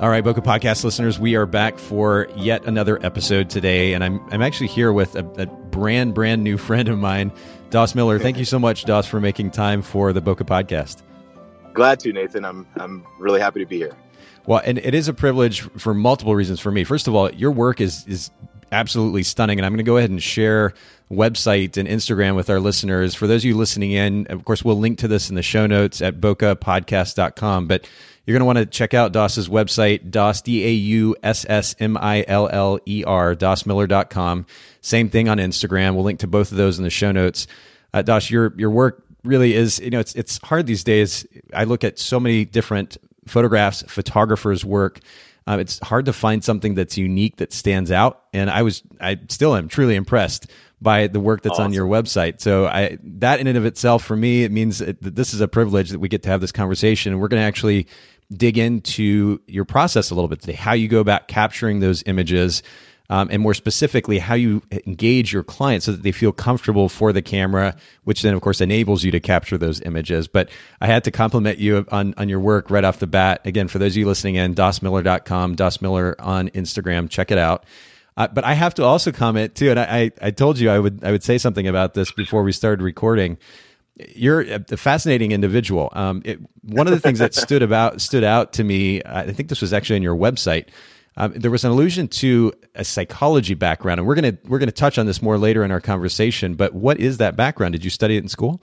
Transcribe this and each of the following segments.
All right, Bokeh Podcast listeners, we are back for yet another episode today, and I'm I'm actually here with a, a brand brand new friend of mine, Dauss Miller. Thank you so much, Dauss, for making time for the Bokeh Podcast. Glad to, Nathan. I'm I'm really happy to be here. Well, and it is a privilege for multiple reasons for me. First of all, your work is is absolutely stunning, and I'm going to go ahead and share website and Instagram with our listeners. For those of you listening in, of course, we'll link to this in the show notes at bokehpodcast.com. But you're going to want to check out Dauss's website, Dauss, D A U S S M I L L E R, daussmiller.com. Same thing on Instagram. We'll link to both of those in the show notes. Uh, Dauss, your, your work really is, you know, it's, it's hard these days. I look at so many different photographs, photographers' work. Um, it's hard to find something that's unique that stands out. And I was, I still am truly impressed by the work that's awesome. on your website. So I, that in and of itself, for me, it means that this is a privilege that we get to have this conversation. And we're going to actually dig into your process a little bit today, how you go about capturing those images, um, and more specifically, how you engage your clients so that they feel comfortable for the camera, which then, of course, enables you to capture those images. But I had to compliment you on, on your work right off the bat. Again, for those of you listening in, daussmiller.com, daussmiller on Instagram, check it out. Uh, but I have to also comment too, and I, I told you I would I would say something about this before we started recording you're a fascinating individual. Um, it, one of the things that stood about stood out to me, I think this was actually on your website. Um, there was an allusion to a psychology background, and we're gonna we're gonna touch on this more later in our conversation. But what is that background? Did you study it in school?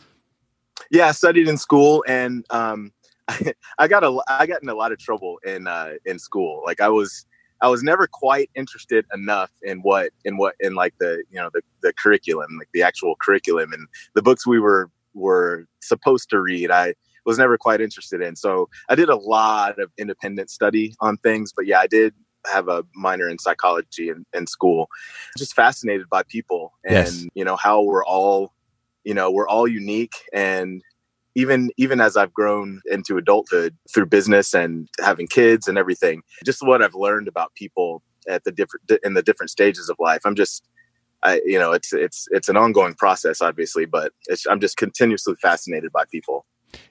Yeah, I studied in school, and um, I, I, got a I got in a lot of trouble in uh, in school. Like I was I was never quite interested enough in what in what in like the you know the the curriculum, like the actual curriculum and the books we were were supposed to read. I was never quite interested in. So I did a lot of independent study on things, but yeah, I did have a minor in psychology in, in school. Just fascinated by people and yes. you know how we're all, you know, we're all unique and even even as I've grown into adulthood through business and having kids and everything, just what I've learned about people at the different in the different stages of life. I'm just I, you know, it's it's it's an ongoing process, obviously, but I'm just continuously fascinated by people.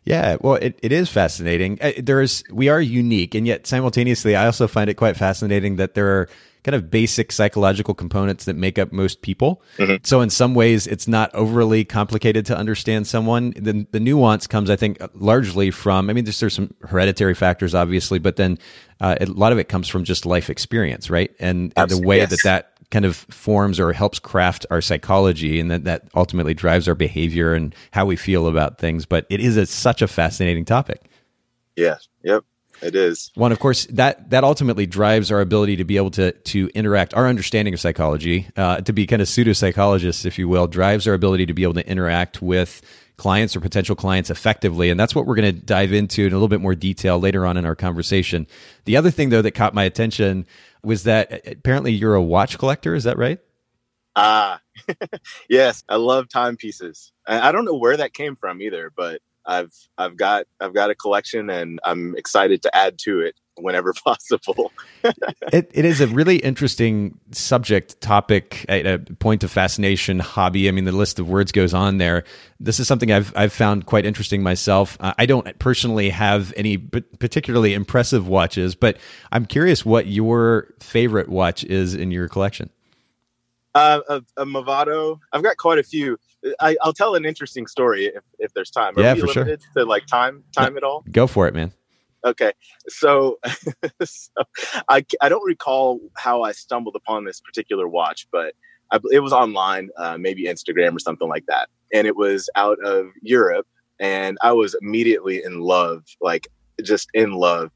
Yeah, well, it, it is fascinating. Uh, there is we are unique, and yet simultaneously, I also find it quite fascinating that there are kind of basic psychological components that make up most people. Mm-hmm. So in some ways, it's not overly complicated to understand someone. The, the nuance comes, I think, largely from. I mean, there's, there's some hereditary factors, obviously, but then uh, a lot of it comes from just life experience, right? And, and the way yes. that that kind of forms or helps craft our psychology and that, that ultimately drives our behavior and how we feel about things. But it is a, such a fascinating topic. Yeah. Yep. It is one, of course, that that ultimately drives our ability to be able to to interact. Our understanding of psychology, uh, to be kind of pseudo psychologists, if you will, drives our ability to be able to interact with clients or potential clients effectively. And that's what we're going to dive into in a little bit more detail later on in our conversation. The other thing, though, that caught my attention was that apparently you're a watch collector. Is that right? Ah, yes. I love timepieces. I don't know where that came from either, but I've I've got I've got a collection, and I'm excited to add to it whenever possible. it, it is a really interesting subject, topic, a, point of fascination, hobby. I mean, the list of words goes on there. This is something I've I've found quite interesting myself. Uh, I don't personally have any particularly impressive watches, but I'm curious what your favorite watch is in your collection. Uh, a, a Movado. I've got quite a few. I, will tell an interesting story if, if there's time. Are yeah, for sure. To like time time no, at all? Go for it, man. Okay, so, so, I I don't recall how I stumbled upon this particular watch, but I, it was online, uh, maybe Instagram or something like that, and it was out of Europe, and I was immediately in love, like just in love.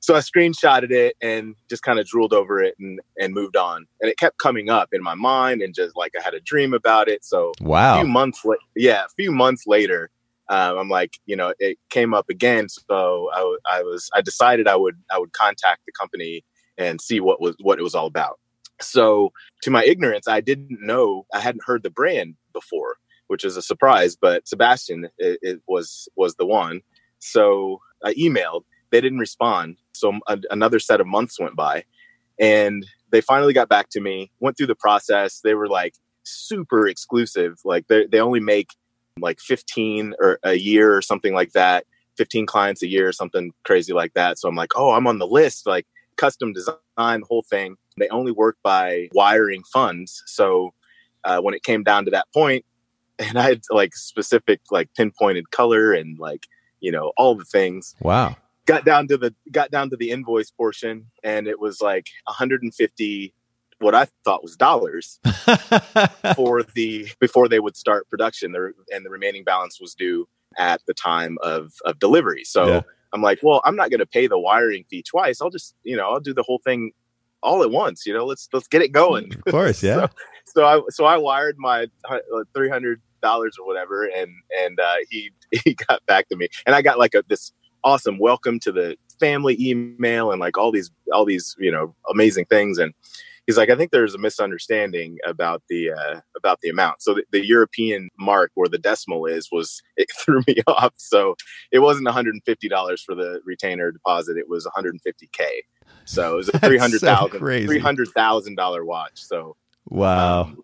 So I screenshotted it and just kind of drooled over it and and moved on. And it kept coming up in my mind and just like I had a dream about it. So wow, a few months la- yeah, a few months later, um, I'm like, you know, it came up again. So I, I was, I decided I would, I would contact the company and see what was, what it was all about. So to my ignorance, I didn't know, I hadn't heard the brand before, which is a surprise, but Sebastian it, it was, was the one. So I emailed, they didn't respond. So a, another set of months went by and they finally got back to me, went through the process. They were like super exclusive. Like they, they only make like 15 or a year or something like that 15 clients a year or something crazy like that so i'm like oh i'm on the list like custom design whole thing they only work by wiring funds so uh, when it came down to that point and i had like specific like pinpointed color and like you know all the things wow got down to the got down to the invoice portion and it was like 150 what I thought was dollars for the before they would start production. There and the remaining balance was due at the time of of delivery. So yeah. I'm like, well, I'm not going to pay the wiring fee twice. I'll just you know I'll do the whole thing all at once. You know, let's let's get it going. Of course, yeah. so, so, I so I wired my uh, three hundred dollars or whatever, and and uh, he he got back to me, and I got like a this awesome welcome to the family email and like all these all these you know amazing things and he's like, I think there's a misunderstanding about the uh, about the amount. So the, the, European mark where the decimal is was it threw me off. So it wasn't 150 dollars for the retainer deposit; it was 150k. So it was a three hundred thousand three hundred thousand dollar watch. So wow. Um,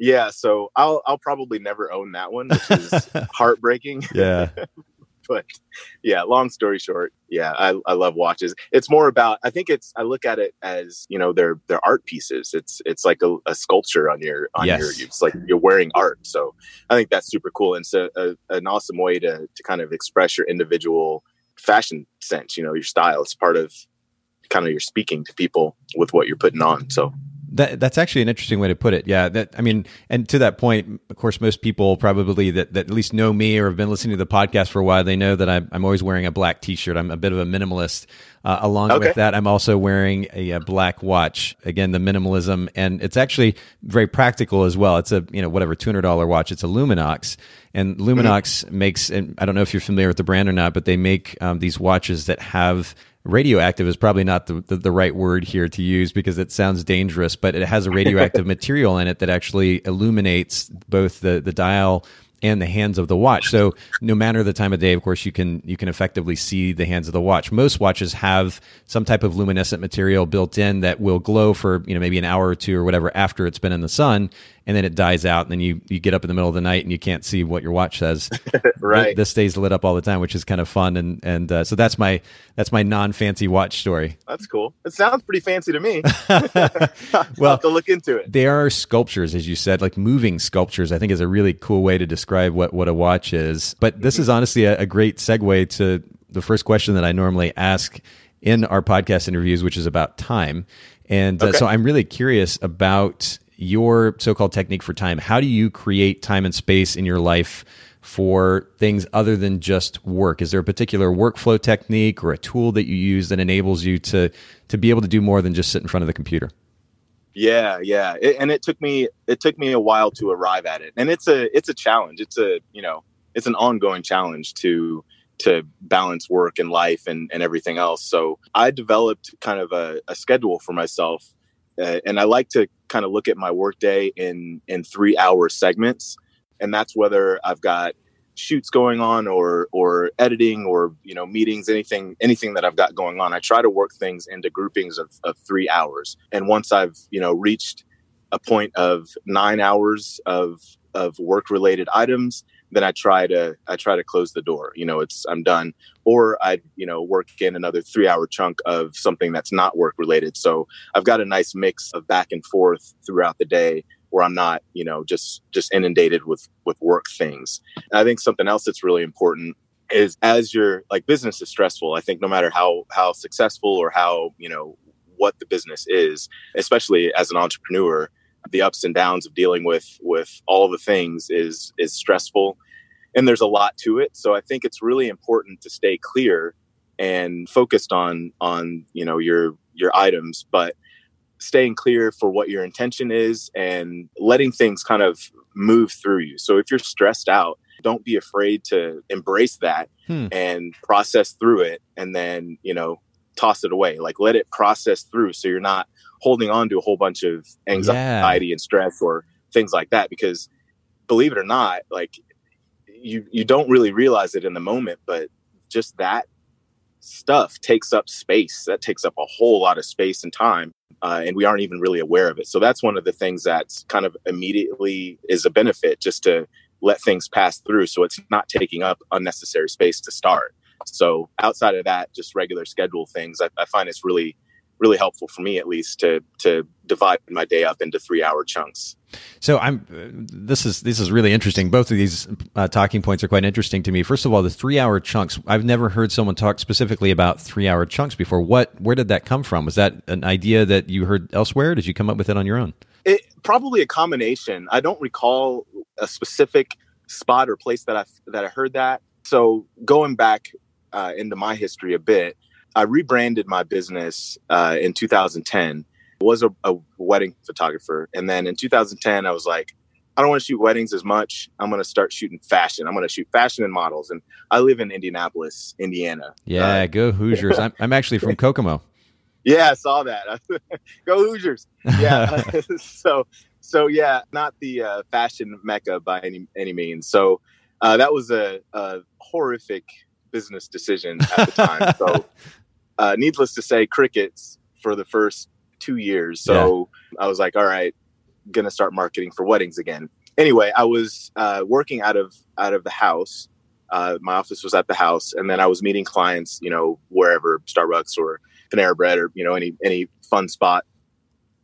yeah, so I'll I'll probably never own that one, which is heartbreaking. Yeah. but yeah, long story short, yeah, I, I love watches. It's more about I think it's I look at it as you know they're they're art pieces. It's it's like a, a sculpture on your on yes. your it's like you're wearing art. So I think that's super cool and so a, a, an awesome way to to kind of express your individual fashion sense. You know, your style. It's part of kind of you're speaking to people with what you're putting on. So that, that's actually an interesting way to put it. Yeah. That, I mean, and to that point, of course, most people probably that, that at least know me or have been listening to the podcast for a while, they know that I'm, I'm always wearing a black t-shirt. I'm a bit of a minimalist. Uh, along okay. with that, I'm also wearing a, a, black watch. Again, the minimalism, and it's actually very practical as well. It's a you know whatever two hundred dollar watch. It's a Luminox, and Luminox mm-hmm. makes. And I don't know if you're familiar with the brand or not, but they make um, these watches that have radioactive is probably not the, the, the, right word here to use because it sounds dangerous, but it has a radioactive material in it that actually illuminates both the, the dial and the hands of the watch. So no matter the time of day, of course, you can you can effectively see the hands of the watch. Most watches have some type of luminescent material built in that will glow for you know maybe an hour or two or whatever after it's been in the sun, and then it dies out, and then you you get up in the middle of the night and you can't see what your watch says. right. This stays lit up all the time, which is kind of fun, and and uh, so that's my that's my non fancy watch story. That's cool. It sounds pretty fancy to me. well, to look into it. They are sculptures, as you said, like moving sculptures. I think is a really cool way to describe what what a watch is. But this mm-hmm. is honestly a, a great segue to the first question that I normally ask in our podcast interviews, which is about time. And uh, okay. so I'm really curious about your so-called technique for time. How do you create time and space in your life for things other than just work? Is there a particular workflow technique or a tool that you use that enables you to to be able to do more than just sit in front of the computer? Yeah, yeah, it, and it took me it took me a while to arrive at it, and it's a it's a challenge. It's a you know it's an ongoing challenge to to balance work and life and, and everything else. So I developed kind of a, a schedule for myself uh, and I like to kind of look at my workday in in three hour segments, and that's whether I've got shoots going on or or editing or you know meetings anything anything that i've got going on. I try to work things into groupings of, of three hours. And once i've you know reached a point of nine hours of of work related items then I try to I try to close the door. You know, it's I'm done. Or I you know work in another three hour chunk of something that's not work related. So I've got a nice mix of back and forth throughout the day where I'm not you know just just inundated with with work things. And I think something else that's really important is as your like business is stressful. I think no matter how how successful or how you know what the business is, especially as an entrepreneur the ups and downs of dealing with with all the things is is stressful. And there's a lot to it. So i think it's really important to stay clear and focused on on you know your your items but staying clear for what your intention is and letting things kind of move through you. So if you're stressed out don't be afraid to embrace that Hmm. and process through it. And then, you know, toss it away. Like let it process through so you're not holding on to a whole bunch of anxiety and stress or things like that because believe it or not, like you you don't really realize it in the moment, but just that stuff takes up space. That takes up a whole lot of space and time. Uh, and we aren't even really aware of it. So that's one of the things that's kind of immediately is a benefit just to let things pass through. So it's not taking up unnecessary space to start. So outside of that, just regular schedule things, I, I find it's really, really helpful for me at least to to divide my day up into three hour chunks. So I'm. uh, This is this is really interesting. Both of these uh, talking points are quite interesting to me. First of all, the three hour chunks. I've never heard someone talk specifically about three hour chunks before. What? Where did that come from? Was that an idea that you heard elsewhere? Did you come up with it on your own? It probably a combination. I don't recall a specific spot or place that I that I heard that. So going back uh, into my history a bit, I rebranded my business uh, in 2010. I was a, a wedding photographer, and then in 2010, I was like, I don't want to shoot weddings as much. I'm going to start shooting fashion. I'm going to shoot fashion and models. And I live in Indianapolis, Indiana. Yeah, Uh, go Hoosiers. I'm, I'm actually from Kokomo. yeah, I saw that. Go Hoosiers. yeah so so yeah not the uh, fashion mecca by any any means so uh, that was a, a horrific business decision at the time. So uh, needless to say crickets for the first two years. So i was like all right gonna start marketing for weddings again. Anyway i was uh, working out of out of the house. Uh, my office was at the house and then i was meeting clients you know wherever starbucks or panera bread or you know any any fun spot.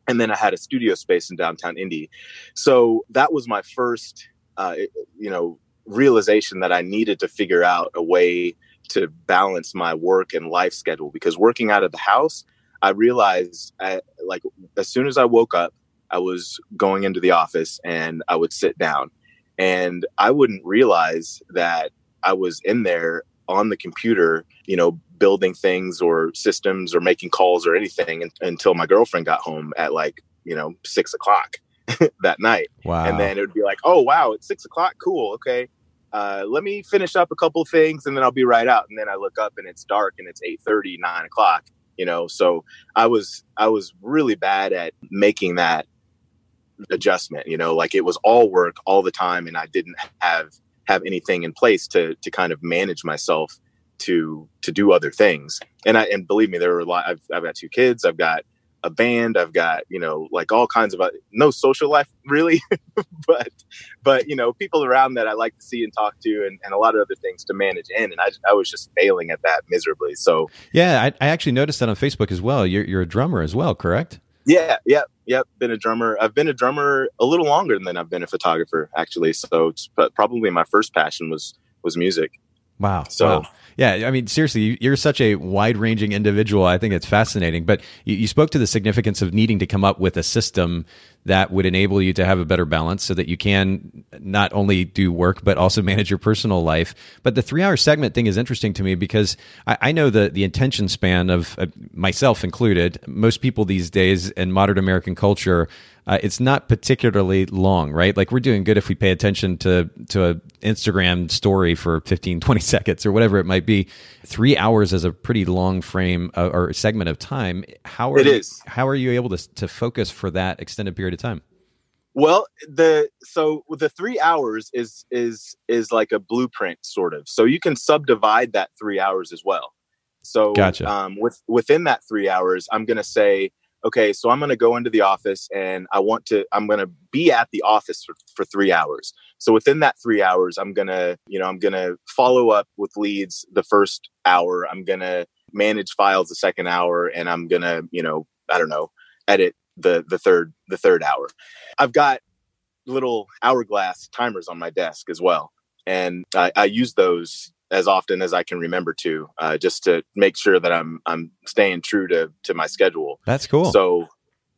And then I had a studio space in downtown Indy. So that was my first, uh, you know, realization that I needed to figure out a way to balance my work and life schedule because working out of the house, I realized I, like as soon as I woke up, I was going into the office and I would sit down and I wouldn't realize that I was in there on the computer, you know, building things or systems or making calls or anything un- until my girlfriend got home at like, you know, six o'clock that night. Wow. And then it would be like, oh, wow, it's six o'clock. Cool. Okay. Uh, let me finish up a couple of things and then I'll be right out. And then I look up and it's dark and it's 8 30, 9 o'clock, you know? So I was, I was really bad at making that adjustment, you know, like it was all work all the time. And I didn't have, have anything in place to, to kind of manage myself to, to do other things. And I, and believe me, there were a lot, I've, I've got two kids, I've got a band, I've got, you know, like all kinds of, uh, no social life really, but, but, you know, people around that I like to see and talk to and, and a lot of other things to manage in. And I, I was just failing at that miserably. So yeah, I, I actually noticed that on Facebook as well. You're, you're a drummer as well, correct? yeah, yeah, yeah. Been a drummer. I've been a drummer a little longer than I've been a photographer actually. So, it's, but probably my first passion was, was music. Wow. So- wow. yeah, I mean, seriously, you- you're such a wide ranging individual. I think it's fascinating. But you, you spoke to the significance of needing to come up with a system that would enable you to have a better balance so that you can not only do work, but also manage your personal life. But the three hour segment thing is interesting to me because I, I know the, the attention span of uh, myself included, most people these days in modern American culture uh, it's not particularly long, right? Like we're doing good if we pay attention to to an Instagram story for 15, 20 seconds or whatever it might be. Three hours is a pretty long frame uh, or segment of time. How are It you. How are you able to to focus for that extended period of time? Well, the so the three hours is is is like a blueprint sort of. So you can subdivide that three hours as well. So Gotcha. um, with within that three hours, I'm going to say, okay, so I'm going to go into the office and I want to I'm going to be at the office for, for three hours. So within that three hours, I'm going to you know I'm going to follow up with leads the first hour. I'm going to manage files the second hour, and I'm going to you know I don't know edit the the third the third hour. I've got little hourglass timers on my desk as well, and I, I use those as often as I can remember to, uh, just to make sure that I'm I'm staying true to to my schedule. That's cool. So,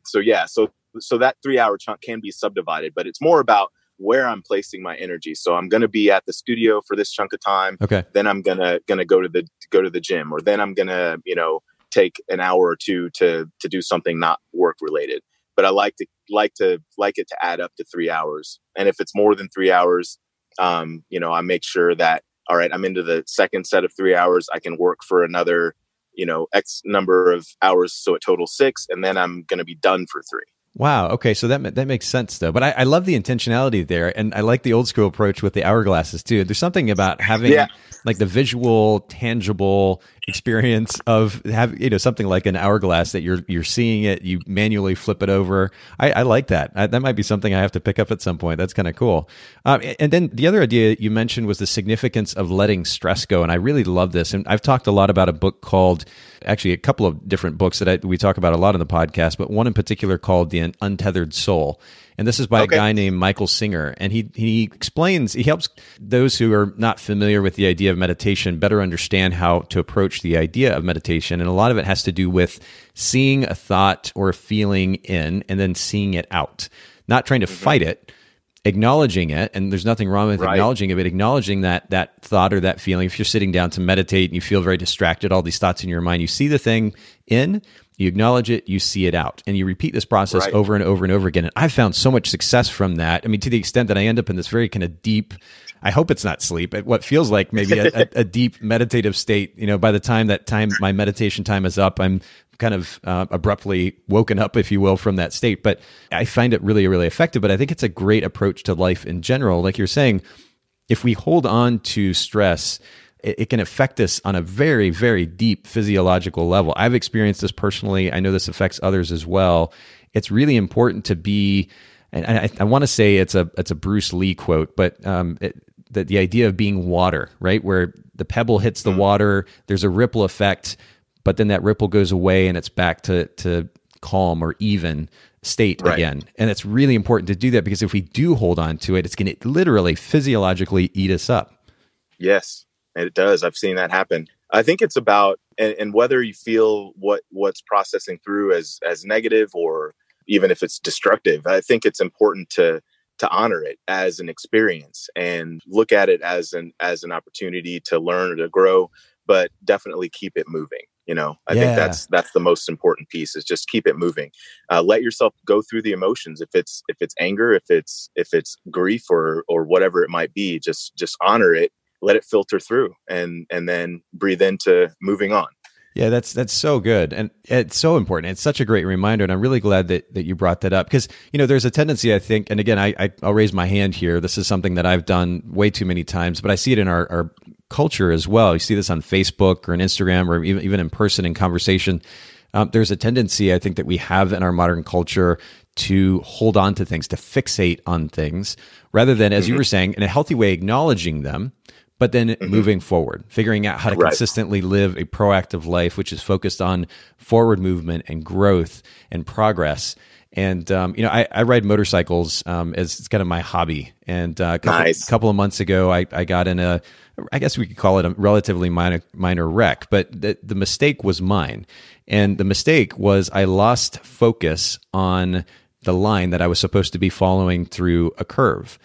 so yeah, so so that three hour chunk can be subdivided, but it's more about where I'm placing my energy. So I'm going to be at the studio for this chunk of time okay. then I'm gonna gonna go to the go to the gym, or then I'm gonna you know take an hour or two to to do something not work related. But I like to like to like it to add up to three hours, and if it's more than three hours, Um, you know, I make sure that all right, I'm into the second set of three hours. I can work for another, you know, X number of hours, so it totals six, and then I'm going to be done for three. Wow. Okay. So that that makes sense though. But I, I, love the intentionality there, and I like the old school approach with the hourglasses too. There's something about having yeah. like the visual, tangible experience of have you know something like an hourglass that you're you're seeing it, you manually flip it over. I, I like that. I, that might be something I have to pick up at some point. That's kind of cool. Um, and then the other idea you mentioned was the significance of letting stress go, and I really love this. And I've talked a lot about a book called actually a couple of different books that I, we talk about a lot in the podcast, but one in particular called The Untethered Soul. And this is by okay. a guy named Michael Singer. And he, he explains, he helps those who are not familiar with the idea of meditation better understand how to approach the idea of meditation. And a lot of it has to do with seeing a thought or a feeling in and then seeing it out, not trying to mm-hmm. fight it acknowledging it and there's nothing wrong with right. acknowledging it but acknowledging that that thought or that feeling if you're sitting down to meditate and you feel very distracted all these thoughts in your mind you see the thing in you acknowledge it you see it out and you repeat this process right. over and over and over again and i've found so much success from that i mean to the extent that i end up in this very kind of deep i hope it's not sleep at what feels like maybe a, a, a deep meditative state you know by the time that time my meditation time is up i'm kind of uh, abruptly woken up, if you will, from that state. But I find it really, really effective. But I think it's a great approach to life in general. Like you're saying, if we hold on to stress, it, it can affect us on a very, very deep physiological level. I've experienced this personally. I know this affects others as well. It's really important to be, and I, I want to say it's a it's a Bruce Lee quote, but um, it, the, the idea of being water, right? Where the pebble hits the mm. water, there's a ripple effect but then that ripple goes away and it's back to to calm or even state right. again. And it's really important to do that because if we do hold on to it, it's going to literally physiologically eat us up. Yes, it does. I've seen that happen. I think it's about and, and whether you feel what what's processing through as as negative or even if it's destructive. I think it's important to to honor it as an experience and look at it as an as an opportunity to learn or to grow, but definitely keep it moving you know i yeah. think that's that's the most important piece is just keep it moving uh, let yourself go through the emotions if it's if it's anger if it's if it's grief or or whatever it might be just just honor it let it filter through and and then breathe into moving on yeah, that's that's so good, and it's so important. It's such a great reminder, and I'm really glad that, that you brought that up because you know there's a tendency I think, and again I, I will raise my hand here. This is something that I've done way too many times, but I see it in our, our culture as well. You see this on Facebook or on Instagram or even even in person in conversation. Um, there's a tendency I think that we have in our modern culture to hold on to things, to fixate on things, rather than, as mm-hmm. you were saying, in a healthy way, acknowledging them but then mm-hmm. moving forward, figuring out how to right. consistently live a proactive life, which is focused on forward movement and growth and progress. And um, you know, I, I ride motorcycles um, as it's kind of my hobby. And uh, a couple, nice. couple of months ago, I, I got in a, I guess we could call it a relatively minor minor wreck, but the, the mistake was mine. And the mistake was I lost focus on the line that I was supposed to be following through a curve.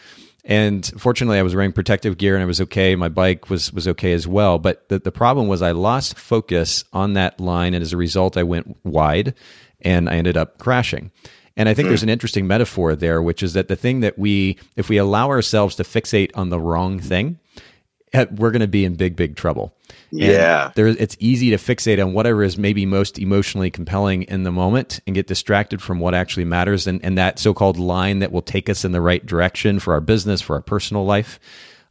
And fortunately, I was wearing protective gear and I was okay. My bike was was okay as well. But the, the problem was I lost focus on that line, and as a result, I went wide, and I ended up crashing. And I think there's an interesting metaphor there, which is that the thing that we, if we allow ourselves to fixate on the wrong thing, we're going to be in big, big trouble. Yeah. there, it's easy to fixate on whatever is maybe most emotionally compelling in the moment and get distracted from what actually matters and, and that so called line that will take us in the right direction for our business, for our personal life.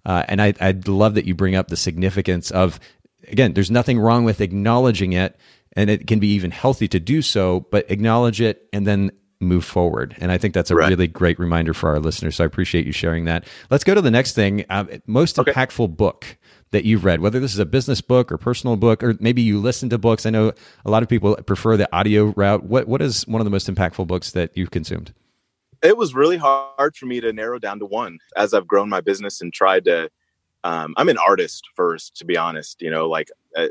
Uh, and I, I love that you bring up the significance of, again, there's nothing wrong with acknowledging it, and it can be even healthy to do so, but acknowledge it and then move forward. And I think that's a right. really great reminder for our listeners. So I appreciate you sharing that. Let's go to the next thing. Uh, most okay. impactful book that you've read, whether this is a business book or personal book, or maybe you listen to books. I know a lot of people prefer the audio route. What what is one of the most impactful books that you've consumed? It was really hard for me to narrow down to one as I've grown my business and tried to. Um, I'm an artist first, to be honest. You know, like uh,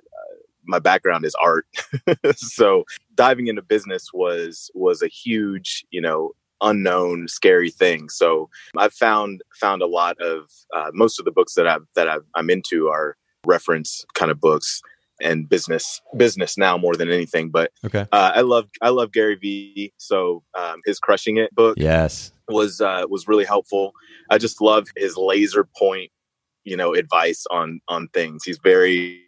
my background is art so diving into business was was a huge you know unknown scary thing so i've found found a lot of uh, most of the books that i've that i am into are reference kind of books and business business now more than anything. But okay, uh, I love I love Gary Vee. So um, his Crushing It book, yes, was uh, was really helpful. I just love his laser point, you know, advice on on things. He's very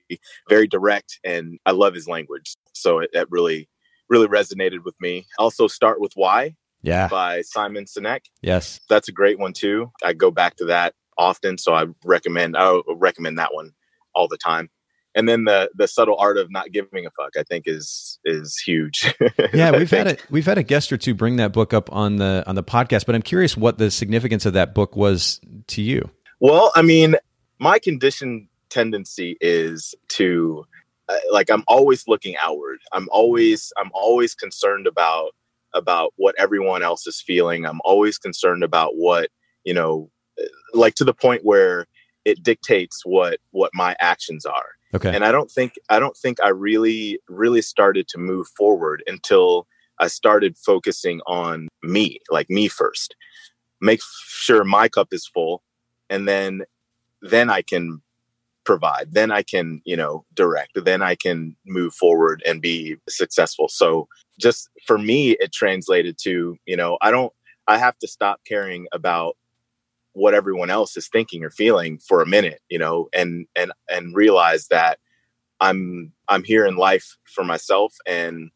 very direct, and I love his language. So it, it really really resonated with me. Also, start with why. Yeah. By Simon Sinek. Yes. That's a great one too. I go back to that often, so I recommend I recommend that one all the time. And then the the subtle art of not giving a fuck, I think is is huge. yeah, we've had a we've had a guest or two bring that book up on the on the podcast, but I'm curious what the significance of that book was to you. Well, I mean, my conditioned tendency is to uh, like I'm always looking outward. I'm always I'm always concerned about about what everyone else is feeling. I'm always concerned about what, you know, like to the point where it dictates what what my actions are. Okay. And I don't think I don't think I really really started to move forward until I started focusing on me, like me first. Make sure my cup is full and then then I can provide. Then I can, you know, direct. Then I can move forward and be successful. So just for me it translated to, you know, I don't I have to stop caring about what everyone else is thinking or feeling for a minute you know and and and realize that i'm i'm here in life for myself and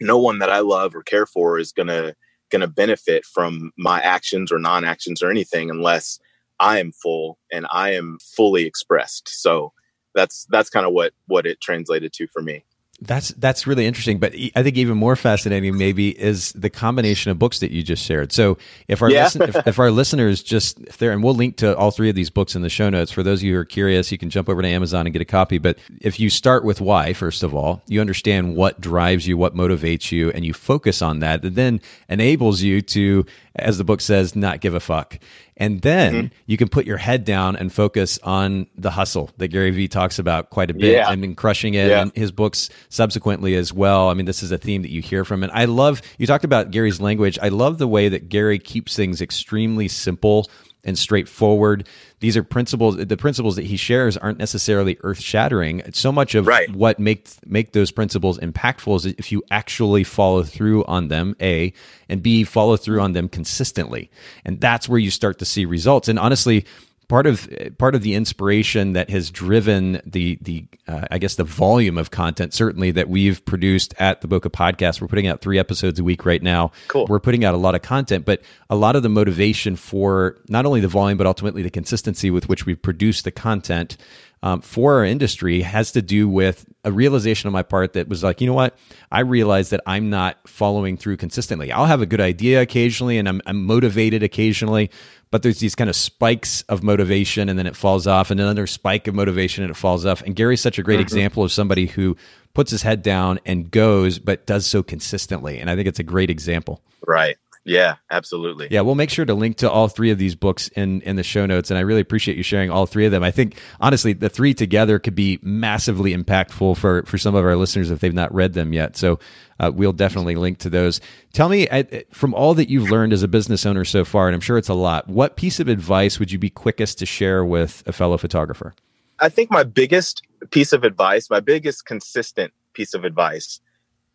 no one that i love or care for is gonna gonna benefit from my actions or non-actions or anything unless i am full and i am fully expressed so that's that's kind of what what it translated to for me that's that's really interesting, but I think even more fascinating maybe is the combination of books that you just shared. So if our Yeah. listen, if, if our listeners just if they're and we'll link to all three of these books in the show notes for those of you who are curious, you can jump over to Amazon and get a copy. But if you start with why, first of all, you understand what drives you, what motivates you, and you focus on that, it then enables you to, as the book says, not give a fuck. And then Mm-hmm. you can put your head down and focus on the hustle that Gary Vee talks about quite a bit Yeah. and been crushing it Yeah. and his books subsequently as well. I mean, this is a theme that you hear from. And I love, you talked about Gary's language. I love the way that Gary keeps things extremely simple and straightforward. These are principles, the principles that he shares aren't necessarily earth shattering. So much of Right. what make, make those principles impactful is if you actually follow through on them, A, and B, follow through on them consistently. And that's where you start to see results. And honestly, part of part of the inspiration that has driven the the uh, I guess the volume of content certainly that we've produced at the Bokeh Podcast. We're putting out three episodes a week right now. Cool. We're putting out a lot of content, but a lot of the motivation for not only the volume but ultimately the consistency with which we produce the content um, for our industry has to do with a realization on my part that was like, you know what? I realize that I'm not following through consistently. I'll have a good idea occasionally and I'm, I'm motivated occasionally, but there's these kind of spikes of motivation and then it falls off and another spike of motivation and it falls off. And Gary's such a great mm-hmm. example of somebody who puts his head down and goes, but does so consistently. And I think it's a great example. right yeah absolutely Yeah, we'll make sure to link to all three of these books in in the show notes, and I really appreciate you sharing all three of them. I think honestly, the three together could be massively impactful for for some of our listeners if they've not read them yet. So uh, we'll definitely link to those. Tell me, uh, from all that you've learned as a business owner so far, and I'm sure it's a lot. What piece of advice would you be quickest to share with a fellow photographer? I think my biggest piece of advice, my biggest consistent piece of advice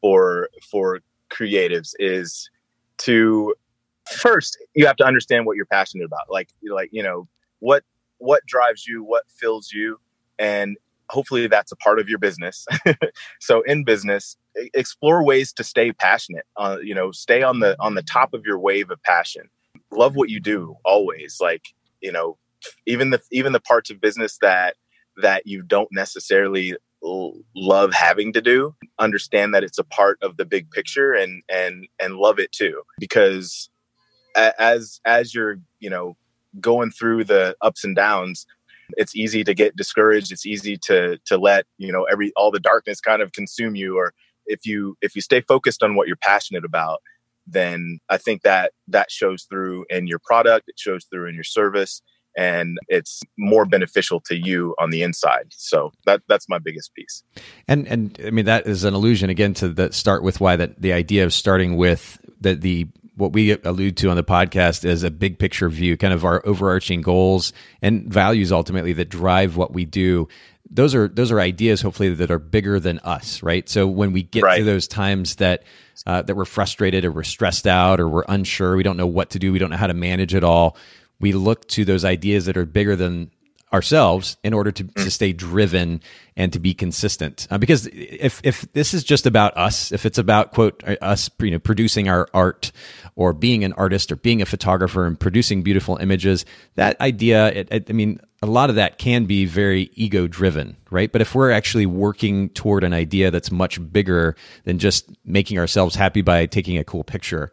for for creatives is to first you have to understand what you're passionate about. Like like you know what what drives you, what fills you, and hopefully that's a part of your business. so in business, explore ways to stay passionate. Uh, you know, stay on the on the top of your wave of passion. Love what you do always. Like you know, even the even the parts of business that that you don't necessarily love having to do understand that it's a part of the big picture and and and love it too. Because as as you're you know going through the ups and downs it's easy to get discouraged. It's easy to to let you know every all the darkness kind of consume you. Or if you if you stay focused on what you're passionate about then i think that that shows through in your product. It shows through in your service and it's more beneficial to you on the inside. So that that's my biggest piece. And and I mean that is an allusion again to the start with why that the idea of starting with the the what we allude to on the podcast is a big picture view, kind of our overarching goals and values ultimately that drive what we do. those are those are ideas hopefully that are bigger than us, right? So when we get Right. to those times that uh, that we're frustrated or we're stressed out or we're unsure, we don't know what to do, we don't know how to manage it all, we look to those ideas that are bigger than ourselves in order to, to stay driven and to be consistent. Uh, because if if this is just about us, if it's about quote us you know producing our art or being an artist or being a photographer and producing beautiful images, that idea, it, it, I mean, a lot of that can be very ego driven, right? But if we're actually working toward an idea that's much bigger than just making ourselves happy by taking a cool picture,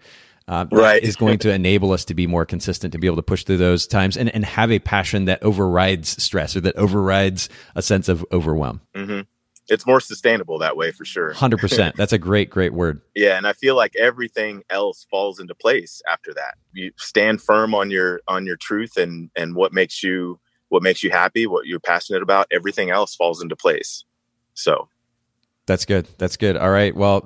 uh, Right. is going to enable us to be more consistent, to be able to push through those times and, and have a passion that overrides stress or that overrides a sense of overwhelm. hmm It's more sustainable that way for sure. 100%. That's a great, great word. Yeah, and I feel like everything else falls into place after that. You stand firm on your on your truth and and what makes you what makes you happy, what you're passionate about. Everything else falls into place. So That's good. That's good. All right. Well,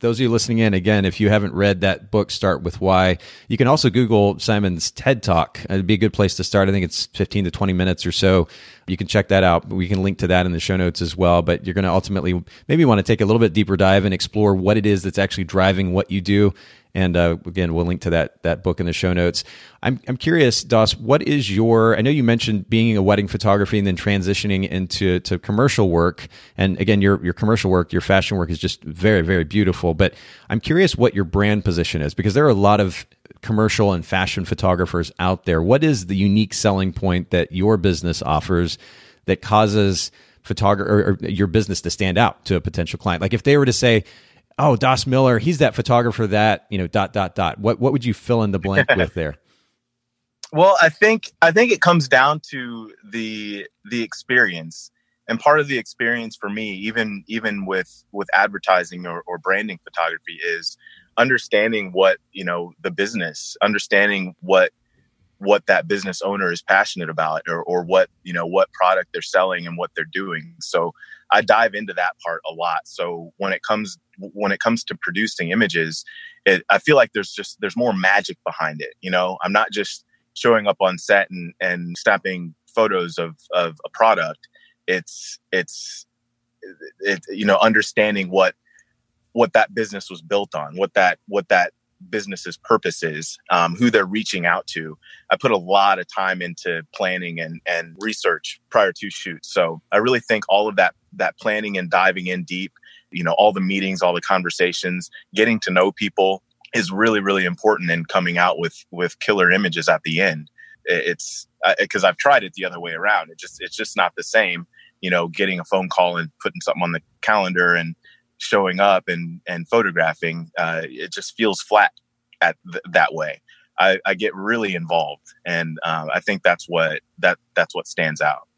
those of you listening in, again, if you haven't read that book, Start With Why, you can also Google Simon's TED Talk. It'd be a good place to start. I think it's 15 to 20 minutes or so. You can check that out. We can link to that in the show notes as well. But you're going to ultimately maybe want to take a little bit deeper dive and explore what it is that's actually driving what you do. And uh, again, we'll link to that that book in the show notes. I'm I'm curious, Dauss, what is your? I know you mentioned being a wedding photography and then transitioning into to commercial work. And again, your your commercial work, your fashion work is just very very beautiful. But I'm curious what your brand position is because there are a lot of commercial and fashion photographers out there. What is the unique selling point that your business offers that causes photographer or, or your business to stand out to a potential client? Like if they were to say, "Oh, Dauss Miller, he's that photographer that you know dot dot dot," what what would you fill in the blank with there? Well, I think I think it comes down to the the experience, and part of the experience for me, even even with with advertising or, or branding photography, is understanding what you know the business, understanding what what that business owner is passionate about, or or what you know what product they're selling and what they're doing. So I dive into that part a lot. So when it comes when it comes to producing images, it, I feel like there's just there's more magic behind it. You know, I'm not just showing up on set and, and snapping photos of, of a product. It's it's it, you know understanding what what that business was built on, what that what that business's purpose is, um, who they're reaching out to. I put a lot of time into planning and and research prior to shoots. So I really think all of that that planning and diving in deep, you know, all the meetings, all the conversations, getting to know people, is really really important in coming out with with killer images at the end. It's because i've tried it the other way around. It just it's just not the same you know getting a phone call and putting something on the calendar and showing up and and photographing uh, it just feels flat at th- that way. I, I get really involved and uh, i think that's what that that's what stands out.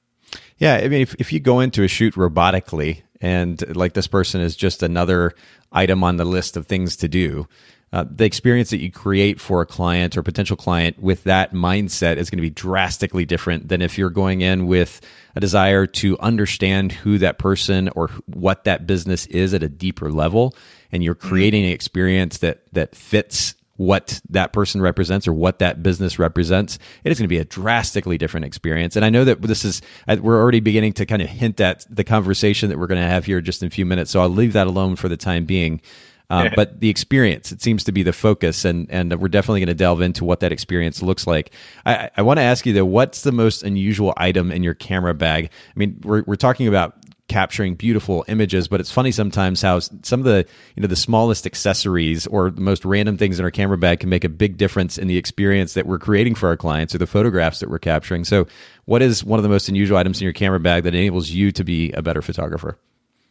Yeah, I mean, if, if you go into a shoot robotically and like this person is just another item on the list of things to do, uh, the experience that you create for a client or potential client with that mindset is going to be drastically different than if you're going in with a desire to understand who that person or what that business is at a deeper level, and you're creating an experience that that fits what that person represents or what that business represents, it is going to be a drastically different experience. And I know that this is, we're already beginning to kind of hint at the conversation that we're going to have here just in a few minutes. So I'll leave that alone for the time being. Uh, but the experience, it seems to be the focus, and and we're definitely going to delve into what that experience looks like. I, I want to ask you though, what's the most unusual item in your camera bag? I mean, we're we're talking about capturing beautiful images but it's funny sometimes how some of the you know the smallest accessories or the most random things in our camera bag can make a big difference in the experience that we're creating for our clients or the photographs that we're capturing. So what is one of the most unusual items in your camera bag that enables you to be a better photographer?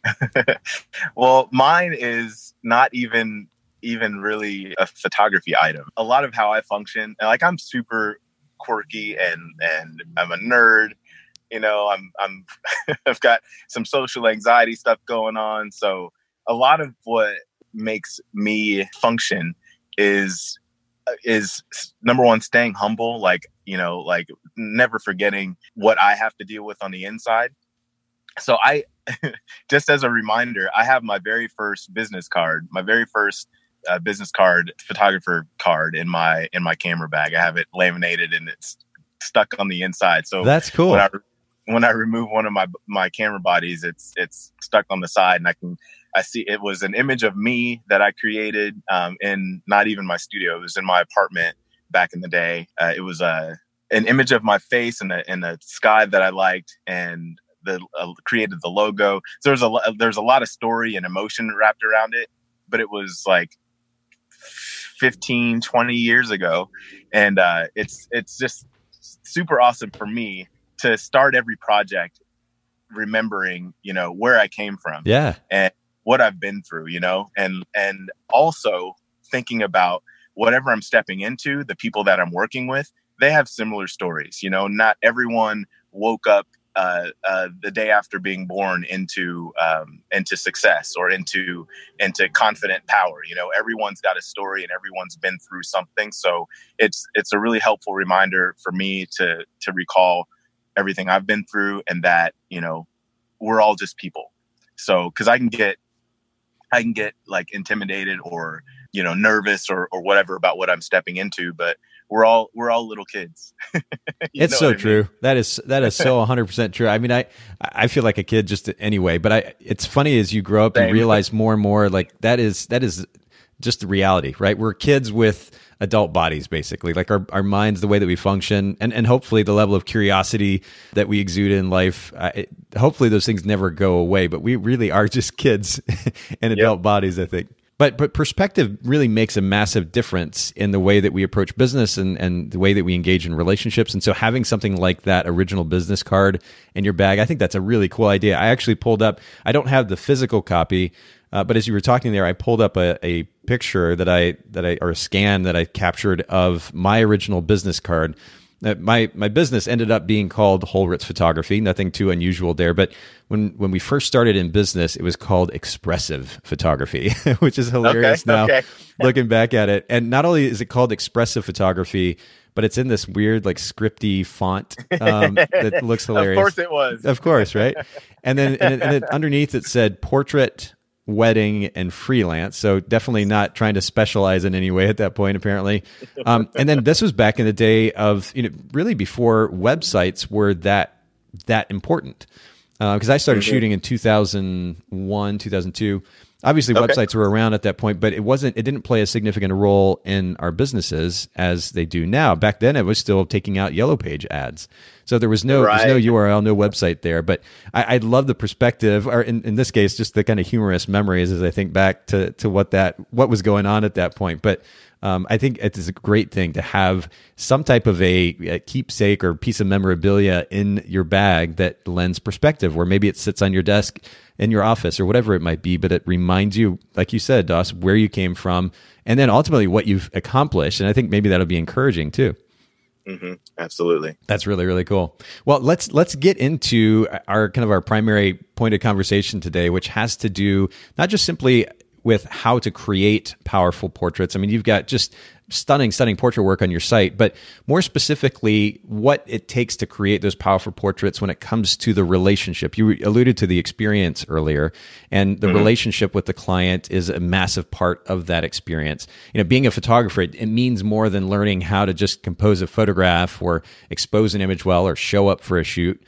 Well mine is not even even really a photography item. A lot of how i function like i'm super quirky and and i'm a nerd you know i'm i'm i've got some social anxiety stuff going on. So a lot of what makes me function is is number one staying humble like you know like never forgetting what i have to deal with on the inside. So i just as a reminder i have my very first business card my very first uh, business card photographer card in my in my camera bag. I have it laminated and it's stuck on the inside. So that's cool. when I when I remove one of my my camera bodies, it's it's stuck on the side, and I can I see it was an image of me that I created um, in not even my studio. It was in my apartment back in the day. Uh, it was a an image of my face in the in the sky that I liked, and the uh, created the logo. So there's a there's a lot of story and emotion wrapped around it, but it was like 15, 20 years ago, and uh, it's it's just super awesome for me to start every project remembering you know where I came from. Yeah, and what I've been through, you know, and and also thinking about whatever I'm stepping into, the people that I'm working with, they have similar stories. You know, not everyone woke up uh, uh, the day after being born into um, into success or into into confident power. You know, everyone's got a story and everyone's been through something. So it's it's a really helpful reminder for me to to recall everything I've been through and that you know we're all just people. So because I can get I can get like intimidated or you know nervous or or whatever about what I'm stepping into, but we're all we're all little kids. it's so true. Mean? That is that is so 100 percent true. I mean, I I feel like a kid just anyway, but I it's funny as you grow up Same. and realize more and more like that is that is just the reality, right? We're kids with adult bodies basically like our, our minds the way that we function and, and hopefully the level of curiosity that we exude in life uh, it, hopefully those things never go away but we really are just kids in adult yep. bodies i think but but perspective really makes a massive difference in the way that we approach business and, and the way that we engage in relationships. And so having something like that original business card in your bag, I think that's a really cool idea. I actually pulled up, I don't have the physical copy, uh, but as you were talking there, I pulled up a, a picture that I that I or a scan that I captured of my original business card. Uh, my my business ended up being called Holritz Photography. Nothing too unusual there, but when when we first started in business, it was called Expressive Photography, which is hilarious okay, now okay. looking back at it. And not only is it called Expressive Photography, but it's in this weird like scripty font um, that looks hilarious. of course, it was. Of course, right? And then and, and underneath it said Portrait wedding and freelance. So definitely not trying to specialize in any way at that point, apparently. Um, and then this was back in the day of, you know, really before websites were that, that important. Because uh, I started mm-hmm. shooting in 2001, 2002 obviously okay. websites were around at that point but it wasn't it didn't play a significant role in our businesses as they do now back then it was still taking out yellow page ads so there was no right. there's no url no website there but i, I love the perspective or in, in this case just the kind of humorous memories as i think back to to what that what was going on at that point but um, I think it is a great thing to have some type of a, a, keepsake or piece of memorabilia in your bag that lends perspective, where maybe it sits on your desk in your office or whatever it might be, but it reminds you, like you said, Dauss, where you came from, and then ultimately what you've accomplished. And I think maybe that'll be encouraging too. Mm-hmm. Absolutely. That's really really cool. Well, let's let's get into our kind of our primary point of conversation today, which has to do not just simply with how to create powerful portraits. I mean, you've got just stunning, stunning portrait work on your site, but more specifically, what it takes to create those powerful portraits when it comes to the relationship. You alluded to the experience earlier, and the mm-hmm. relationship with the client is a massive part of that experience. You know, being a photographer, it, it means more than learning how to just compose a photograph or expose an image well or show up for a shoot.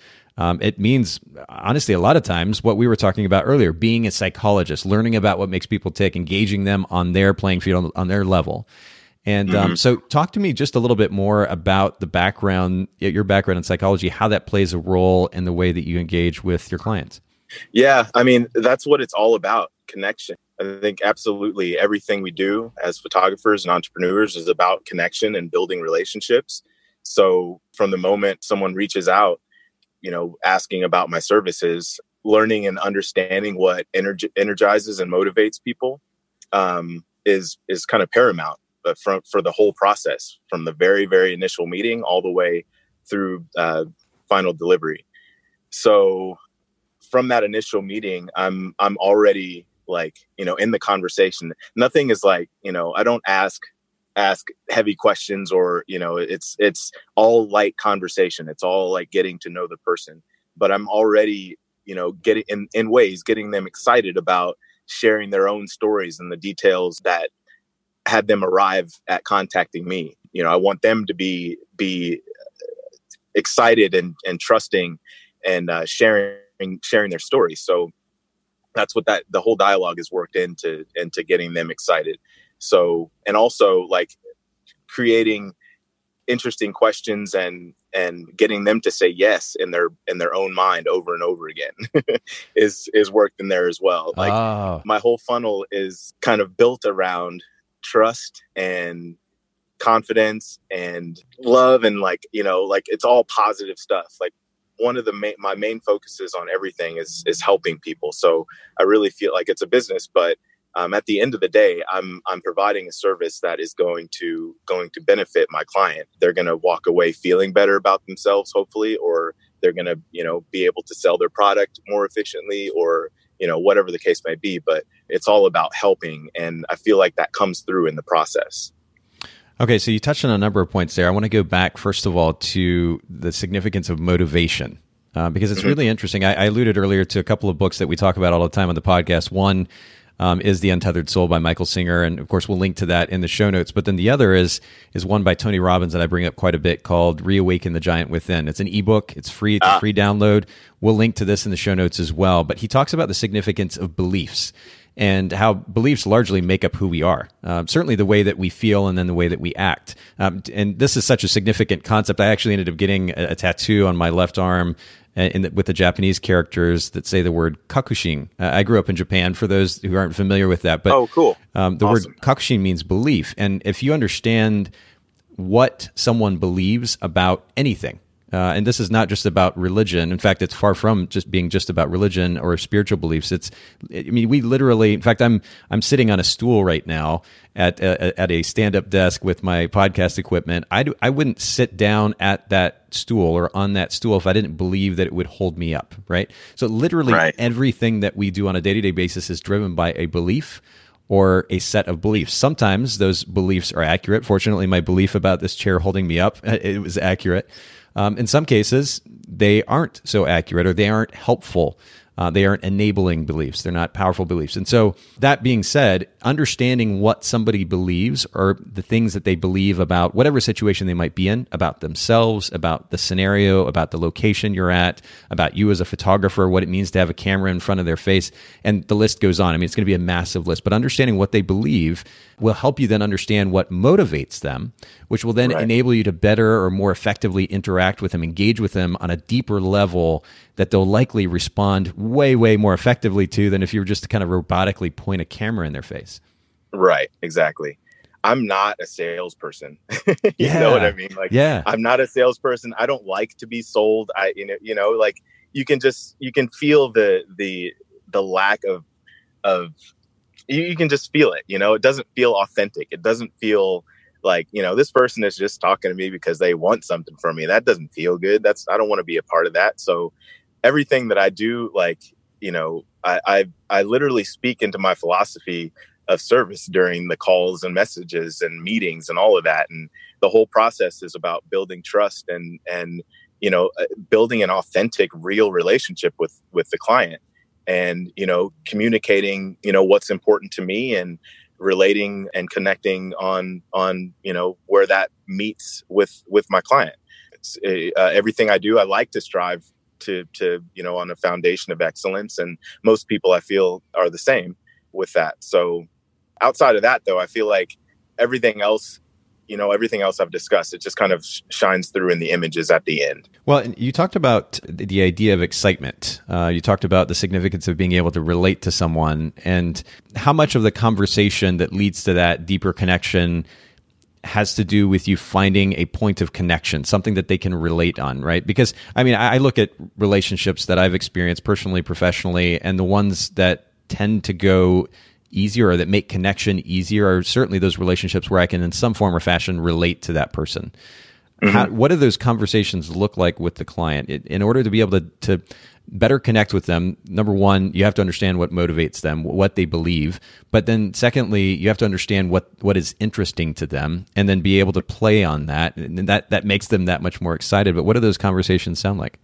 Um, it means, honestly, a lot of times what we were talking about earlier being a psychologist, learning about what makes people tick, engaging them on their playing field, on, on their level. And um, mm-hmm. so, talk to me just a little bit more about the background, your background in psychology, how that plays a role in the way that you engage with your clients. Yeah, I mean, that's what it's all about connection. I think absolutely everything we do as photographers and entrepreneurs is about connection and building relationships. So, from the moment someone reaches out, you know, asking about my services, learning and understanding what energi- energizes and motivates people um, is is kind of paramount but from for the whole process from the very very initial meeting all the way through uh, final delivery. So from that initial meeting i'm i'm already like you know in the conversation. Nothing is like you know i don't ask ask heavy questions or you know it's it's all light conversation it's all like getting to know the person but i'm already you know getting in in ways getting them excited about sharing their own stories and the details that had them arrive at contacting me. You know, I want them to be be excited and and trusting and uh, sharing sharing their stories. So that's what that the whole dialogue is worked into into getting them excited. So and also like creating interesting questions and and getting them to say yes in their in their own mind over and over again is is worked in there as well. Like oh. my whole funnel is kind of built around trust and confidence and love and like you know like it's all positive stuff. Like one of the main my main focuses on everything is is helping people. So i really feel like it's a business but um, at the end of the day i'm i'm providing a service that is going to going to benefit my client. They're going to walk away feeling better about themselves hopefully or they're going to you know be able to sell their product more efficiently or you know whatever the case may be but it's all about helping and i feel like that comes through in the process. Okay so you touched on a number of points there. I want to go back first of all to the significance of motivation uh, because it's mm-hmm. really interesting. I, I alluded earlier to a couple of books that we talk about all the time on the podcast. One um, is the Untethered Soul by Michael Singer, and of course we'll link to that in the show notes. But then the other is is one by Tony Robbins that I bring up quite a bit called Reawaken the Giant Within. It's an ebook. It's free. It's ah. a free download. We'll link to this in the show notes as well. But he talks about the significance of beliefs and how beliefs largely make up who we are. Um, certainly the way that we feel and then the way that we act. Um, and this is such a significant concept. I actually ended up getting a, a tattoo on my left arm uh, the, with the Japanese characters that say the word kakushin. Uh, I grew up in Japan. For those who aren't familiar with that, but oh, cool. Um, the awesome. word kakushin means belief, and if you understand what someone believes about anything, uh, and this is not just about religion. In fact, it's far from just being just about religion or spiritual beliefs. It's, I mean, we literally. In fact, I'm I'm sitting on a stool right now at a, at a stand up desk with my podcast equipment. I do, I wouldn't sit down at that stool or on that stool if I didn't believe that it would hold me up. Right. So literally right. everything that we do on a day to day basis is driven by a belief or a set of beliefs. Sometimes those beliefs are accurate. Fortunately, my belief about this chair holding me up it was accurate. Um, in some cases, they aren't so accurate or they aren't helpful uh, they aren't enabling beliefs. They're not powerful beliefs. And so, that being said, understanding what somebody believes or the things that they believe about whatever situation they might be in, about themselves, about the scenario, about the location you're at, about you as a photographer, what it means to have a camera in front of their face, and the list goes on. I mean, it's going to be a massive list, but understanding what they believe will help you then understand what motivates them, which will then right. enable you to better or more effectively interact with them, engage with them on a deeper level that they'll likely respond way, way more effectively to than if you were just to kind of robotically point a camera in their face. Right, exactly. I'm not a salesperson. you yeah. know what I mean? Like, yeah, I'm not a salesperson. I don't like to be sold. I, you know, you know, like you can just you can feel the the the lack of of you, you can just feel it. You know, it doesn't feel authentic. It doesn't feel like you know this person is just talking to me because they want something from me. That doesn't feel good. That's I don't want to be a part of that. So everything that I do, like, you know, I, I, I literally speak into my philosophy of service during the calls and messages and meetings and all of that. And the whole process is about building trust and, and, you know, uh, building an authentic, real relationship with, with the client and, you know, communicating, you know, what's important to me and, relating and connecting on on you know where that meets with with my client uh, everything i do i like to strive to to you know on a foundation of excellence and most people i feel are the same with that. So outside of that though i feel like everything else you know everything else i've discussed it just kind of shines through in the images at the end. Well you talked about the idea of excitement. Uh, you talked about the significance of being able to relate to someone and how much of the conversation that leads to that deeper connection has to do with you finding a point of connection, something that they can relate on, right? Because I mean, I, look at relationships that I've experienced personally, professionally, and the ones that tend to go easier or that make connection easier are certainly those relationships where I can, in some form or fashion, relate to that person. Mm-hmm. How, what do those conversations look like with the client in order to be able to, to better connect with them. Number one you have to understand what motivates them what they believe. But then secondly you have to understand what what is interesting to them and then be able to play on that. And that that makes them that much more excited. But what do those conversations sound like?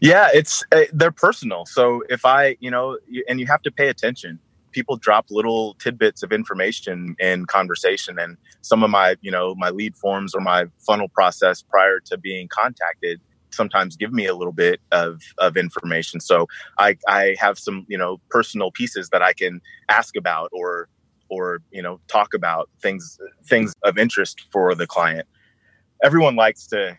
Yeah it's uh, they're personal. So if i you know and you have to pay attention. People drop little tidbits of information in conversation and some of my you know my lead forms or my funnel process prior to being contacted sometimes give me a little bit of of information. So I I have some you know personal pieces that I can ask about or or you know talk about things things of interest for the client. Everyone likes to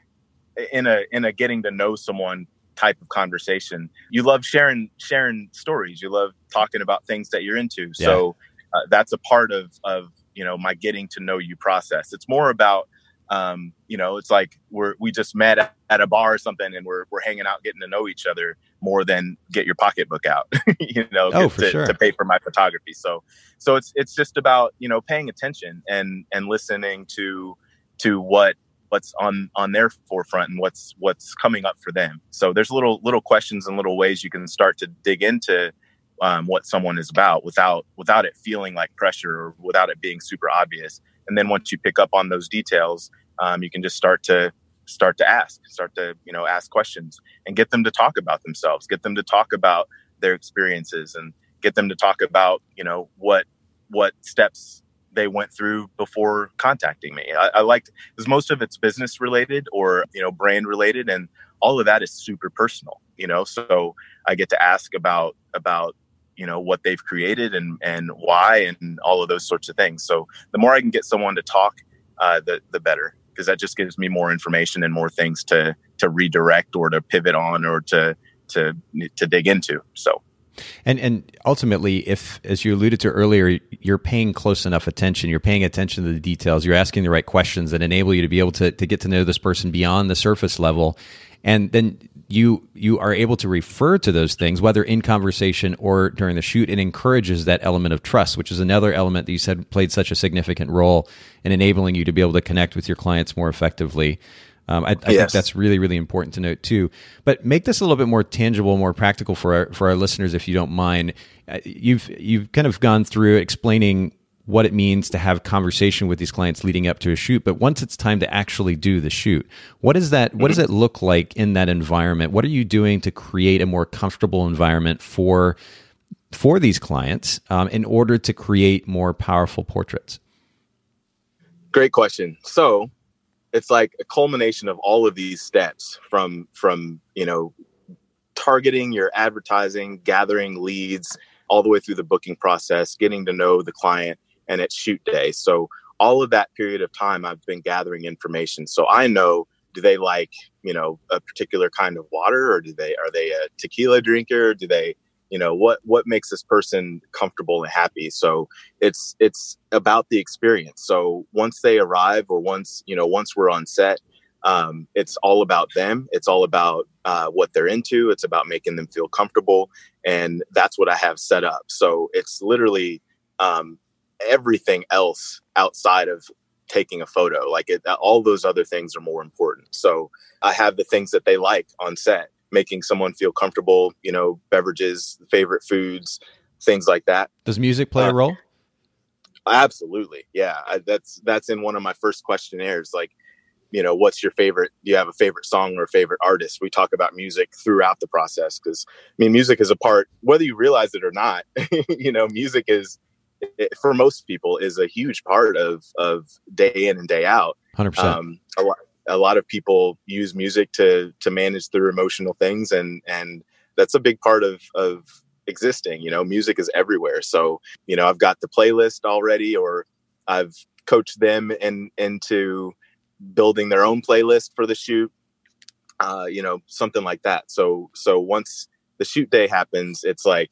in a in a getting to know someone type of conversation. You love sharing sharing stories. You love talking about things that you're into. Yeah. So uh, that's a part of of you know my getting to know you process. It's more about um, you know, it's like we're we just met at a bar or something, and we're we're hanging out, getting to know each other more than get your pocketbook out, you know, oh, to, sure. to pay for my photography. So, so it's it's just about you know paying attention and and listening to to what what's on on their forefront and what's what's coming up for them. So there's little little questions and little ways you can start to dig into um, what someone is about without without it feeling like pressure or without it being super obvious. And then once you pick up on those details, um, you can just start to start to ask, start to you know ask questions, and get them to talk about themselves, get them to talk about their experiences, and get them to talk about you know what what steps they went through before contacting me. I, I liked because most of it's business related or you know brand related, and all of that is super personal. You know, so I get to ask about about you know what they've created and and why and all of those sorts of things. So the more I can get someone to talk, uh, the the better because that just gives me more information and more things to to redirect or to pivot on or to to to dig into. So and and ultimately, if as you alluded to earlier, you're paying close enough attention, you're paying attention to the details, you're asking the right questions that enable you to be able to to get to know this person beyond the surface level, and then you you are able to refer to those things whether in conversation or during the shoot it encourages that element of trust which is another element that you said played such a significant role in enabling you to be able to connect with your clients more effectively um, I, I yes. think that's really, really important to note too. But make this a little bit more tangible, more practical for our, for our listeners, if you don't mind. Uh, you've you've kind of gone through explaining what it means to have conversation with these clients leading up to a shoot but once it's time to actually do the shoot what is that what does mm-hmm. it look like in that environment? What are you doing to create a more comfortable environment for for these clients um, in order to create more powerful portraits? Great question. So it's like a culmination of all of these steps from from you know targeting your advertising gathering leads all the way through the booking process getting to know the client and it's shoot day. So all of that period of time, I've been gathering information. So I know do they like you know a particular kind of water, or do they are they a tequila drinker? Do they you know what what makes this person comfortable and happy? So it's it's about the experience. So once they arrive, or once you know once we're on set, um, it's all about them. It's all about uh, what they're into. It's about making them feel comfortable, and that's what I have set up. So it's literally um, everything else outside of taking a photo. Like it, all those other things are more important. So I have the things that they like on set, making someone feel comfortable, you know, beverages, favorite foods, things like that. Does music play uh, a role? Absolutely. Yeah. I, that's, that's in one of my first questionnaires. Like, you know, what's your favorite? Do you have a favorite song or favorite artist? We talk about music throughout the process because, I mean, music is a part, whether you realize it or not, you know, music is, it, for most people is a huge part of of day in and day out. Hundred um, percent. A lot, a lot of people use music to to manage their emotional things, and and that's a big part of of existing. You know, music is everywhere. So you know, I've got the playlist already, or I've coached them in into building their own playlist for the shoot. Uh, you know, something like that. So so once the shoot day happens, it's like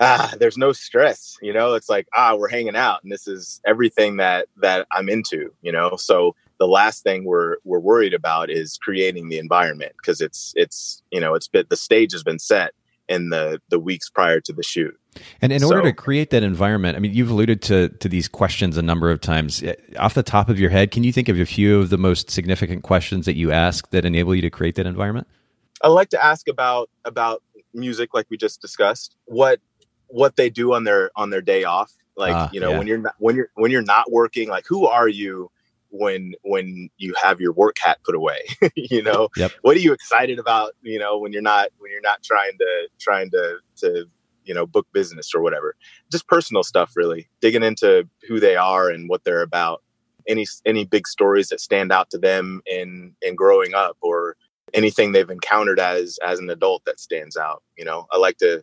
ah, there's no stress, you know, it's like, ah, we're hanging out and this is everything that, that I'm into, you know? So the last thing we're, we're worried about is creating the environment because it's, it's, you know, it's been, the stage has been set in the, the weeks prior to the shoot. And in so, order to create that environment, I mean, you've alluded to, to these questions a number of times. Eh, off the top of your head, can you think of a few of the most significant questions that you ask that enable you to create that environment? I like to ask about about music, like we just discussed. What what they do on their on their day off like uh, you know yeah. when you're not when you're when you're not working like who are you when when you have your work hat put away you know yep. what are you excited about you know when you're not when you're not trying to trying to to you know book business or whatever just personal stuff really digging into who they are and what they're about any any big stories that stand out to them in in growing up or anything they've encountered as as an adult that stands out. You know, I like to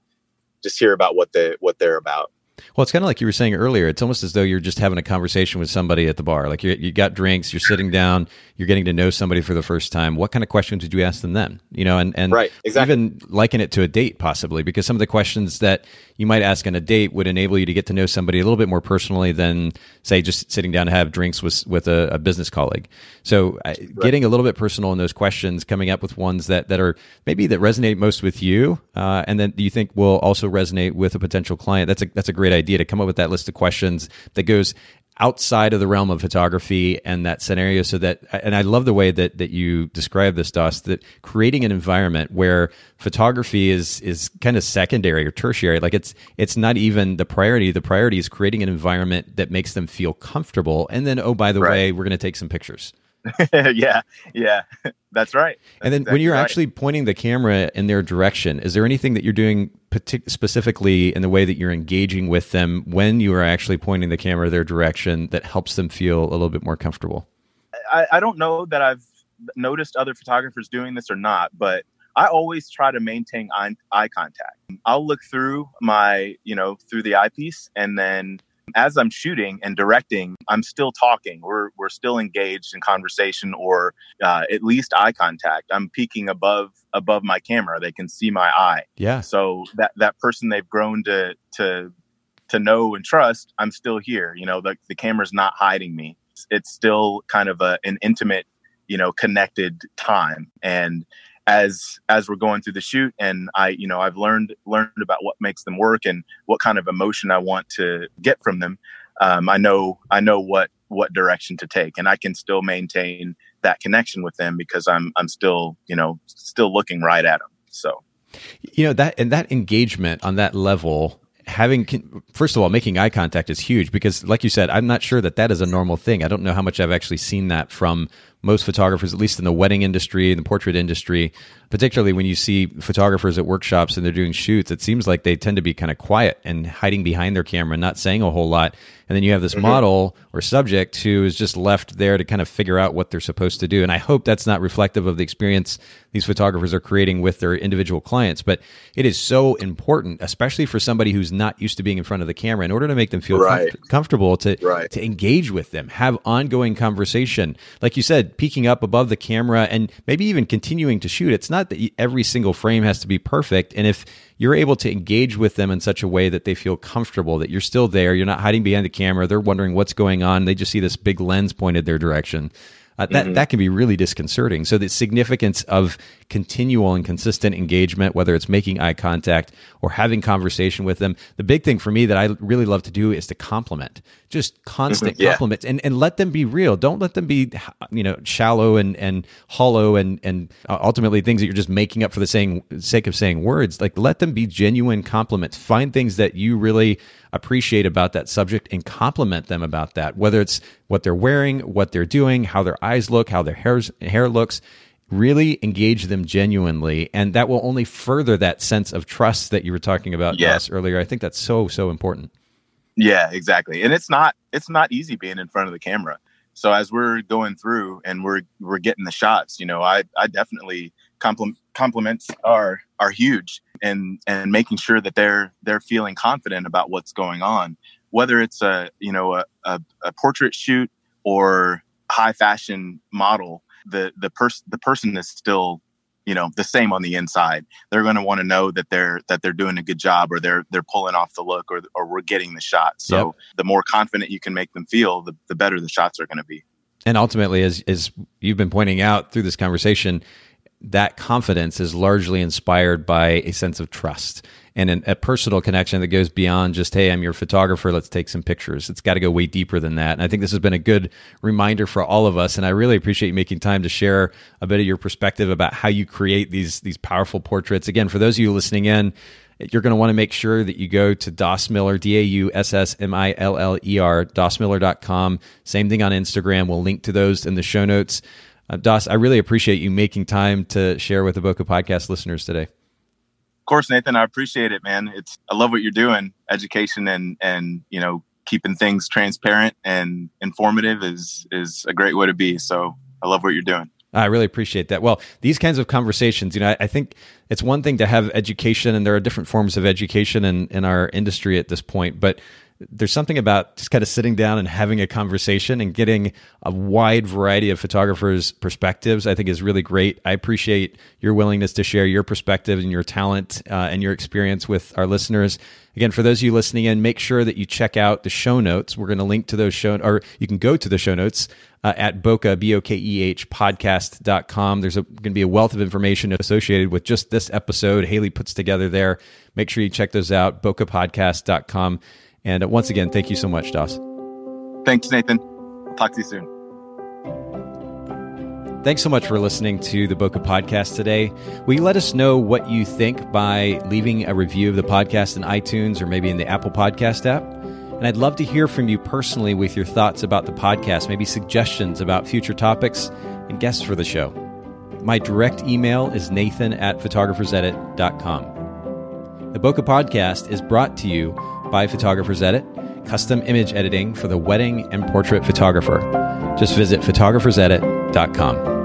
just hear about what they what they're about. Well, it's kind of like you were saying earlier. It's almost as though you're just having a conversation with somebody at the bar. Like you, you got drinks, you're sitting down, you're getting to know somebody for the first time. What kind of questions would you ask them then? You know, and, and right, exactly. even liken it to a date possibly, because some of the questions that you might ask on a date would enable you to get to know somebody a little bit more personally than, say, just sitting down to have drinks with with a, a business colleague. So, uh, right. getting a little bit personal in those questions, coming up with ones that that are maybe that resonate most with you, uh, and then do you think will also resonate with a potential client? That's a that's a great idea to come up with that list of questions that goes outside of the realm of photography and that scenario. So that and I love the way that that you describe this Dauss that creating an environment where photography is is kind of secondary or tertiary. Like it's it's not even the priority. The priority is creating an environment that makes them feel comfortable. And then oh by the right. way we're going to take some pictures yeah, yeah, that's right. That's and then exactly when you're right. actually pointing the camera in their direction, is there anything that you're doing partic- specifically in the way that you're engaging with them when you are actually pointing the camera their direction that helps them feel a little bit more comfortable? I, I don't know that I've noticed other photographers doing this or not, but I always try to maintain eye, eye contact. I'll look through my, you know, through the eyepiece and then as I'm shooting and directing, I'm still talking. We're we're still engaged in conversation or uh, at least eye contact. I'm peeking above above my camera. They can see my eye. Yeah. So that that person they've grown to to to know and trust, I'm still here. You know, the the camera's not hiding me. It's, it's still kind of a, an intimate, you know, connected time. And as as we're going through the shoot and i you know i've learned learned about what makes them work and what kind of emotion i want to get from them um, i know i know what what direction to take and i can still maintain that connection with them because i'm i'm still you know still looking right at them so. You know that and that engagement on that level having first of all making eye contact is huge because like you said i'm not sure that that is a normal thing. I don't know how much i've actually seen that from most photographers, at least in the wedding industry and the portrait industry, particularly when you see photographers at workshops and they're doing shoots, it seems like they tend to be kind of quiet and hiding behind their camera, not saying a whole lot. And then you have this mm-hmm. model or subject who is just left there to kind of figure out what they're supposed to do. And I hope that's not reflective of the experience these photographers are creating with their individual clients. But it is so important, especially for somebody who's not used to being in front of the camera, in order to make them feel right. com- comfortable to, right. to engage with them, have ongoing conversation. Like you said, peeking up above the camera and maybe even continuing to shoot. It's not that every single frame has to be perfect. And if you're able to engage with them in such a way that they feel comfortable, that you're still there, you're not hiding behind the camera, they're wondering what's going on, they just see this big lens pointed their direction. Uh, that mm-hmm. that can be really disconcerting. So the significance of continual and consistent engagement, whether it's making eye contact or having conversation with them, the big thing for me that I really love to do is to compliment, just constant yeah. compliments, and and let them be real. Don't let them be you know shallow and and hollow and and ultimately things that you're just making up for the saying sake of saying words. Like let them be genuine compliments. Find things that you really appreciate about that subject and compliment them about that, whether it's what they're wearing, what they're doing, how their eyes look, how their hair's, hair looks. Really engage them genuinely, and that will only further that sense of trust that you were talking about yeah. earlier. I think that's so so important. Yeah, exactly. And it's not it's not easy being in front of the camera. So as we're going through and we're we're getting the shots, you know, I I definitely compliment compliments are are huge and and making sure that they're they're feeling confident about what's going on whether it's a you know a, a, a portrait shoot or high fashion model the the person the person is still you know the same on the inside. They're going to want to know that they're that they're doing a good job or they're they're pulling off the look or or we're getting the shot. So yep. the more confident you can make them feel the, the better the shots are going to be. And ultimately as as you've been pointing out through this conversation that confidence is largely inspired by a sense of trust and an, a personal connection that goes beyond just hey i'm your photographer let's take some pictures it's got to go way deeper than that and i think this has been a good reminder for all of us and i really appreciate you making time to share a bit of your perspective about how you create these these powerful portraits again for those of you listening in you're going to want to make sure that you go to Dauss Miller, D A U S S M I L L E R, daussmiller.com. Same thing on Instagram. We'll link to those in the show notes. Uh, Dauss, I really appreciate you making time to share with the Bokeh Podcast listeners today. Course, Nathan, I appreciate it, man. It's I love what you're doing. Education and and you know keeping things transparent and informative is is a great way to be. So I love what you're doing. I really appreciate that. Well, these kinds of conversations, you know, I, I, think it's one thing to have education, and there are different forms of education in, in our industry at this point, but there's something about just kind of sitting down and having a conversation and getting a wide variety of photographers' perspectives. I think is really great. I appreciate your willingness to share your perspective and your talent uh, and your experience with our listeners. Again, for those of you listening in, make sure that you check out the show notes. We're going to link to those show, or you can go to the show notes uh, at Bokeh, B-O-K-E-H, podcast.com. There's going to be a wealth of information associated with just this episode. Haley puts together there. Make sure you check those out, bokehpodcast.com. And uh, once again, thank you so much, Dauss. Thanks, Nathan. I'll talk to you soon. Thanks so much for listening to the Bokeh Podcast today. Will you let us know what you think by leaving a review of the podcast in iTunes or maybe in the Apple Podcast app? And I'd love to hear from you personally with your thoughts about the podcast, maybe suggestions about future topics and guests for the show. My direct email is nathan at photographersedit.com. The Bokeh Podcast is brought to you by Photographers Edit, custom image editing for the wedding and portrait photographer. Just visit photographersedit.com.